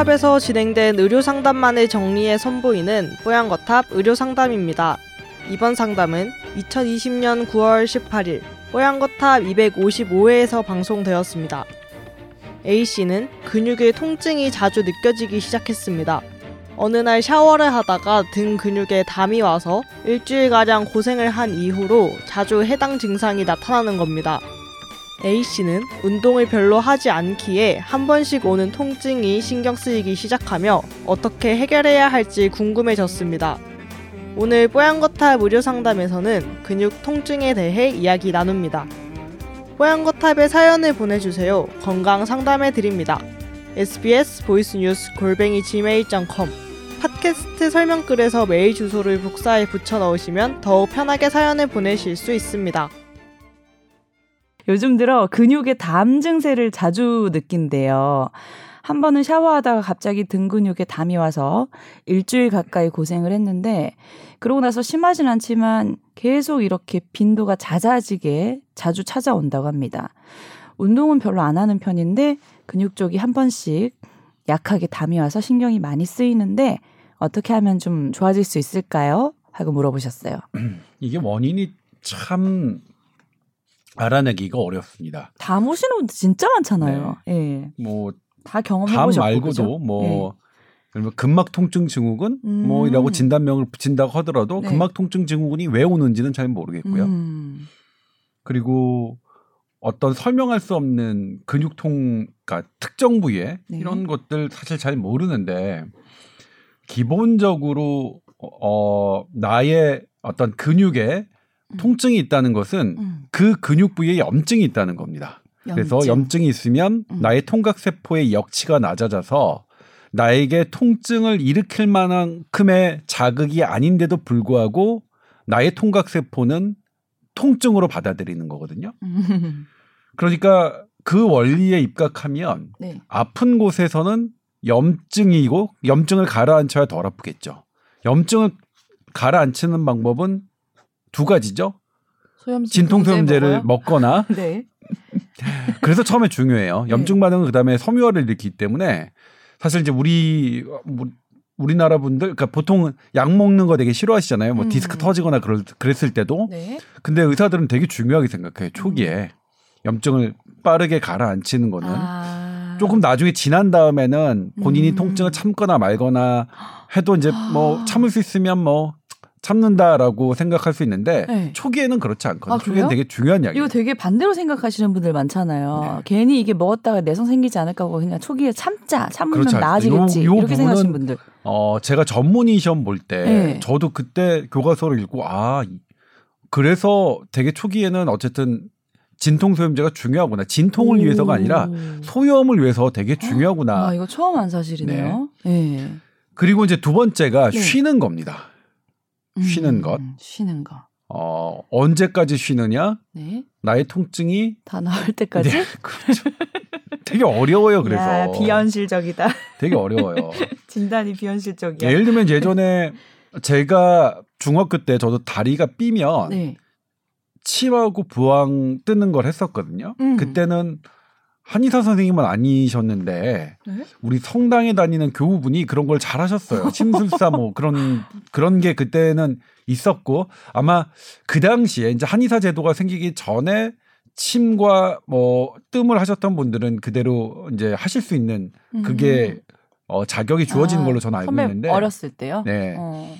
뽀양거탑에서 진행된 의료 상담만을 정리해 선보이는 뽀양거탑 의료 상담입니다. 이번 상담은 2020년 9월 18일 뽀양거탑 255회에서 방송되었습니다. A씨는 근육의 통증이 자주 느껴지기 시작했습니다. 어느 날 샤워를 하다가 등 근육에 담이 와서 일주일가량 고생을 한 이후로 자주 해당 증상이 나타나는 겁니다. A씨는 운동을 별로 하지 않기에 한 번씩 오는 통증이 신경 쓰이기 시작하며 어떻게 해결해야 할지 궁금해졌습니다. 오늘 뽀얀거탑 의료 상담에서는 근육 통증에 대해 이야기 나눕니다. 뽀얀거탑에 사연을 보내주세요. 건강 상담해 드립니다. sbs 보이스뉴스 골뱅이 gmail.com 팟캐스트 설명글에서 메일 주소를 복사해 붙여 넣으시면 더욱 편하게 사연을 보내실 수 있습니다. 요즘 들어 근육의 담 증세를 자주 느낀대요. 한 번은 샤워하다가 갑자기 등 근육에 담이 와서 일주일 가까이 고생을 했는데 그러고 나서 심하진 않지만 계속 이렇게 빈도가 잦아지게 자주 찾아온다고 합니다. 운동은 별로 안 하는 편인데 근육 쪽이 한 번씩 약하게 담이 와서 신경이 많이 쓰이는데 어떻게 하면 좀 좋아질 수 있을까요? 하고 물어보셨어요. 이게 원인이 참 알아내기가 어렵습니다. 담 오시는 분들 진짜 많잖아요. 예. 뭐다 경험해 담 보셨고 말고도? 뭐 그러면 근막 통증 증후군 음. 뭐이라고 진단명을 붙인다고 하더라도 네. 근막 통증 증후군이 왜 오는지는 잘 모르겠고요. 음. 그리고 어떤 설명할 수 없는 근육통, 그러니까 특정 부위에 네. 이런 것들 사실 잘 모르는데 기본적으로 어 나의 어떤 근육에 음. 통증이 있다는 것은 음. 그 근육 부위에 염증이 있다는 겁니다. 그래서 염증. 염증이 있으면 음. 나의 통각 세포의 역치가 낮아져서 나에게 통증을 일으킬 만큼의 자극이 아닌데도 불구하고 나의 통각 세포는 통증으로 받아들이는 거거든요. 음. 그러니까 그 원리에 입각하면 네. 아픈 곳에서는 염증이고 염증을 가라앉혀야 덜 아프겠죠. 염증을 가라앉히는 방법은 두 가지죠. 소염 진통소염제를? 먹거나 네. 그래서 처음에 중요해요. 네. 염증 반응은 그다음에 섬유화를 일으키기 때문에 사실 이제 우리 우리- 우리나라 분들 그러니까 보통 약 먹는 거 되게 싫어하시잖아요. 뭐 음. 디스크 터지거나 그럴 그랬을 때도 네. 근데 의사들은 되게 중요하게 생각해요. 초기에 염증을 빠르게 가라앉히는 거는 아. 조금 나중에 지난 다음에는 본인이 음. 통증을 참거나 말거나 해도 이제 뭐 아. 참을 수 있으면 뭐 참는다라고 생각할 수 있는데 네. 초기에는 그렇지 않거든요. 아, 초기에는? 되게 중요한 약이에요. 이거 되게 반대로 생각하시는 분들 많잖아요. 네. 괜히 이게 먹었다가 내성 생기지 않을까 하고 그냥 초기에 참자. 참으면 그렇지. 나아지겠지. 요- 요 이렇게 생각하시는 분들. 어, 제가 전문의 시험 볼때 네. 저도 그때 교과서를 읽고 아, 이- 그래서 되게 초기에는 어쨌든 진통 소염제가 중요하구나. 진통을 오. 위해서가 아니라 소염을 위해서 되게 중요하구나. 아, 이거 처음 한 사실이네요. 네. 그리고 이제 두 번째가 네. 쉬는 겁니다. 쉬는 음, 것. 쉬는 거. 어, 언제까지 쉬느냐? 네. 나의 통증이 다 나을 때까지. 네, 그렇죠. 되게 어려워요. 그래서 야, 비현실적이다. 되게 어려워요. 진단이 비현실적이야. 예를 들면 예전에 제가 중학교 때 저도 다리가 삐면 네. 침하고 부항 뜨는 걸 했었거든요. 음. 그때는 한의사 선생님은 아니셨는데 네? 우리 성당에 다니는 교우분이 그런 걸 잘하셨어요. 침술사 뭐 그런 그런 게 그때는 있었고 아마 그 당시에 이제 한의사 제도가 생기기 전에 침과 뭐 뜸을 하셨던 분들은 그대로 이제 하실 수 있는 그게 어, 자격이 주어지는 아, 걸로 저는 알고 있는데 어렸을 때요? 네. 어.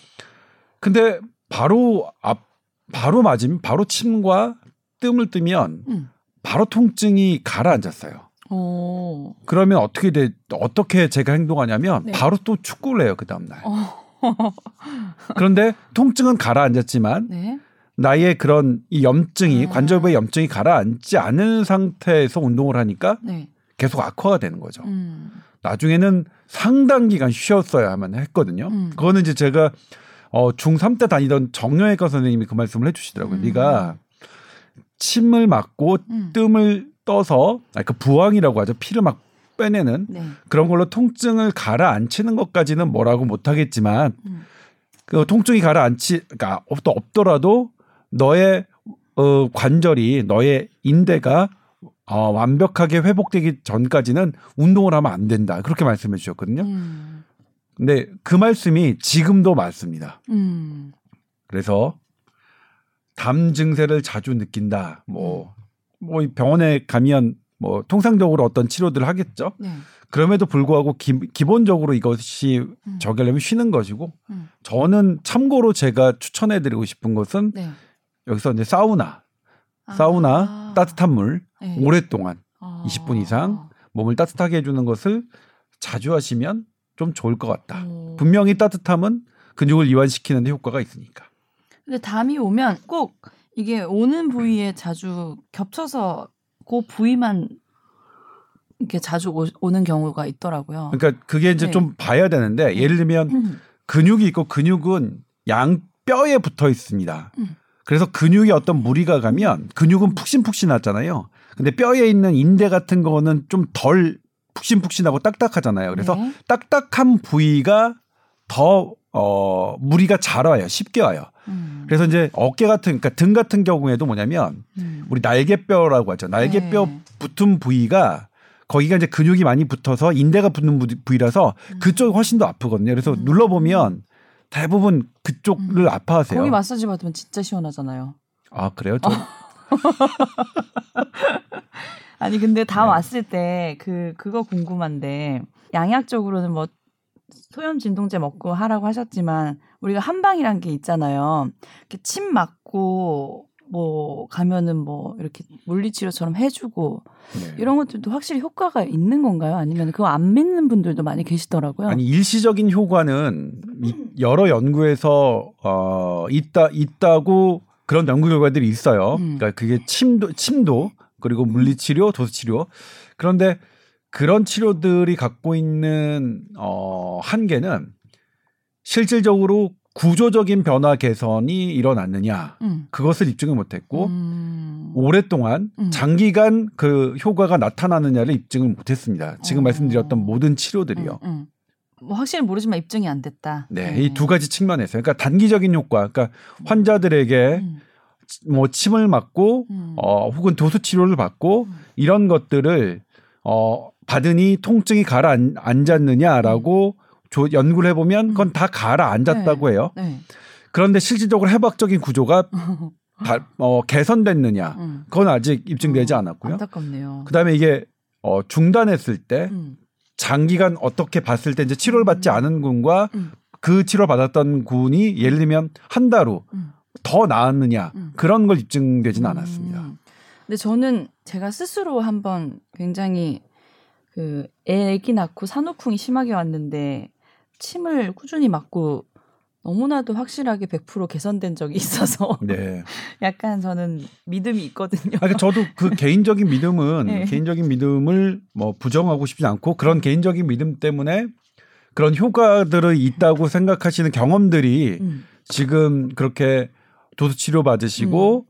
근데 바로 앞 바로 맞으면 바로 침과 뜸을 뜨면 음. 바로 통증이 가라앉았어요. 오. 그러면 어떻게 돼 어떻게 제가 행동하냐면 네. 바로 또 축구를 해요 그 다음 날. 어. 그런데 통증은 가라앉았지만 네. 나의 그런 이 염증이 아. 관절부의 염증이 가라앉지 않은 상태에서 운동을 하니까 네. 계속 악화가 되는 거죠. 음. 나중에는 상당 기간 쉬었어야만 했거든요. 음. 그거는 이제 제가 어, 중3 때 다니던 정형외과 선생님이 그 말씀을 해주시더라고요. 음. 네가 침을 맞고 음. 뜸을 떠서 그 부항이라고 하죠. 피를 막 빼내는 네. 그런 걸로 통증을 가라앉히는 것까지는 뭐라고 못하겠지만 음. 그 통증이 가라앉지 그러니까 없- 없더라도 너의 어, 관절이 너의 인대가 어, 완벽하게 회복되기 전까지는 운동을 하면 안 된다. 그렇게 말씀해 주셨거든요. 음. 근데 그 말씀이 지금도 맞습니다. 음. 그래서 담 증세를 자주 느낀다. 뭐, 뭐 병원에 가면 뭐 통상적으로 어떤 치료들을 하겠죠. 네. 그럼에도 불구하고 기, 기본적으로 이것이 음. 저기 하려면 쉬는 것이고 음. 저는 참고로 제가 추천해 드리고 싶은 것은 네. 여기서 이제 사우나, 사우나, 아. 따뜻한 물 네. 오랫동안 아. 20분 이상 몸을 따뜻하게 해주는 것을 자주 하시면 좀 좋을 것 같다. 오. 분명히 따뜻함은 근육을 이완시키는 데 효과가 있으니까. 근데 담이 오면 꼭 이게 오는 부위에 자주 겹쳐서 그 부위만 이렇게 자주 오, 는 경우가 있더라고요. 그러니까 그게 이제 네. 좀 봐야 되는데 예를 들면 음. 근육이 있고 근육은 양 뼈에 붙어 있습니다. 음. 그래서 근육에 어떤 무리가 가면 근육은 푹신푹신하잖아요. 근데 뼈에 있는 인대 같은 거는 좀 덜 푹신푹신하고 딱딱하잖아요. 그래서 네. 딱딱한 부위가 더 어, 무리가 잘 와요. 쉽게 와요. 음. 그래서 이제 어깨 같은 그러니까 등 같은 경우에도 뭐냐면 음. 우리 날개뼈라고 하죠. 날개뼈 네. 붙은 부위가 거기가 이제 근육이 많이 붙어서 인대가 붙는 부- 부위라서 그쪽이 훨씬 더 아프거든요. 그래서 음. 눌러 보면 대부분 그쪽을 아파하세요. 거기 마사지 받으면 진짜 시원하잖아요. 아 그래요? 저 아니 근데 다 네. 왔을 때 그 그거 궁금한데 양약적으로는 뭐 소염 진동제 먹고 하라고 하셨지만 우리가 한방이란 게 있잖아요. 이렇게 침 맞고 뭐 가면은 뭐 이렇게 물리치료처럼 해주고 네. 이런 것들도 확실히 효과가 있는 건가요? 아니면 그거 안 믿는 분들도 많이 계시더라고요. 아니 일시적인 효과는 이- 여러 연구에서 어 있다 있다고 그런 연구 결과들이 있어요. 음. 그러니까 그게 침도 침도 그리고 물리치료, 도수치료. 그런데 그런 치료들이 갖고 있는 어 한계는 실질적으로 구조적인 변화 개선이 일어났느냐 음. 그것을 입증을 못했고 음. 오랫동안 음. 장기간 그 효과가 나타나느냐를 입증을 못했습니다. 지금 어. 말씀드렸던 모든 치료들이요. 음, 음. 뭐 확실히 모르지만 입증이 안 됐다. 네, 이 두 가지 측면에서 그러니까 단기적인 효과, 그러니까 환자들에게 음, 뭐 침을 맞고 음. 어 혹은 도수 치료를 받고 음. 이런 것들을 어 받으니 통증이 가라앉았느냐라고 조, 연구를 해보면 그건 다 가라앉았다고 해요. 네. 그런데 실질적으로 해박적인 구조가 다, 어, 개선됐느냐 음. 그건 아직 입증되지 어, 않았고요. 안타깝네요. 그다음에 이게 어, 중단했을 때 음. 장기간 어떻게 봤을 때 이제 치료를 받지 않은 군과 음. 그 치료 받았던 군이 예를 들면 한 달후 음. 더 나았느냐 음. 그런 걸 입증되지는 않았습니다. 음. 근데 저는 제가 스스로 한번 굉장히 그 애기 낳고 산후풍이 심하게 왔는데 침을 꾸준히 맞고 너무나도 확실하게 100% 개선된 적이 있어서 네. 약간 저는 믿음이 있거든요. 아, 그러니까 저도 그 개인적인 믿음은 네. 개인적인 믿음을 뭐 부정하고 싶지 않고 그런 개인적인 믿음 때문에 그런 효과들이 있다고 생각하시는 경험들이 음. 지금 그렇게 도수 치료 받으시고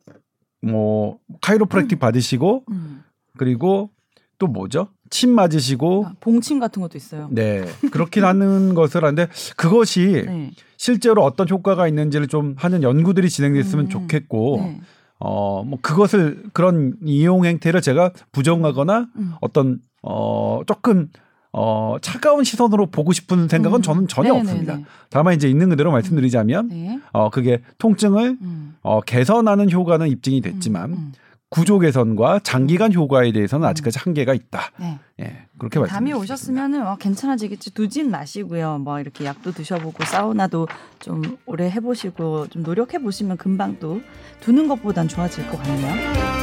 뭐 카이로프랙틱 받으시고 음. 그리고 또 뭐죠? 침 맞으시고 아, 봉침 같은 것도 있어요. 네 그렇긴 하는 것을 하는데 그것이 네. 실제로 어떤 효과가 있는지를 좀 하는 연구들이 진행됐으면 음. 좋겠고 네. 어 뭐 그것을 그런 이용 행태를 제가 부정하거나 음. 어떤 어 조금 어 차가운 시선으로 보고 싶은 생각은 음. 저는 전혀 네네네. 없습니다. 다만 이제 있는 그대로 말씀드리자면 네. 어 그게 통증을 음. 어 개선하는 효과는 입증이 됐지만 음, 음. 구조 개선과 장기간 효과에 대해서는 음. 아직까지 한계가 있다. 네. 예 그렇게 말씀. 담이 오셨으면은 어, 괜찮아지겠지 두진 마시고요. 뭐 이렇게 약도 드셔보고 사우나도 좀 오래 해보시고 좀 노력해 보시면 금방 또 두는 것보단 좋아질 것 같네요.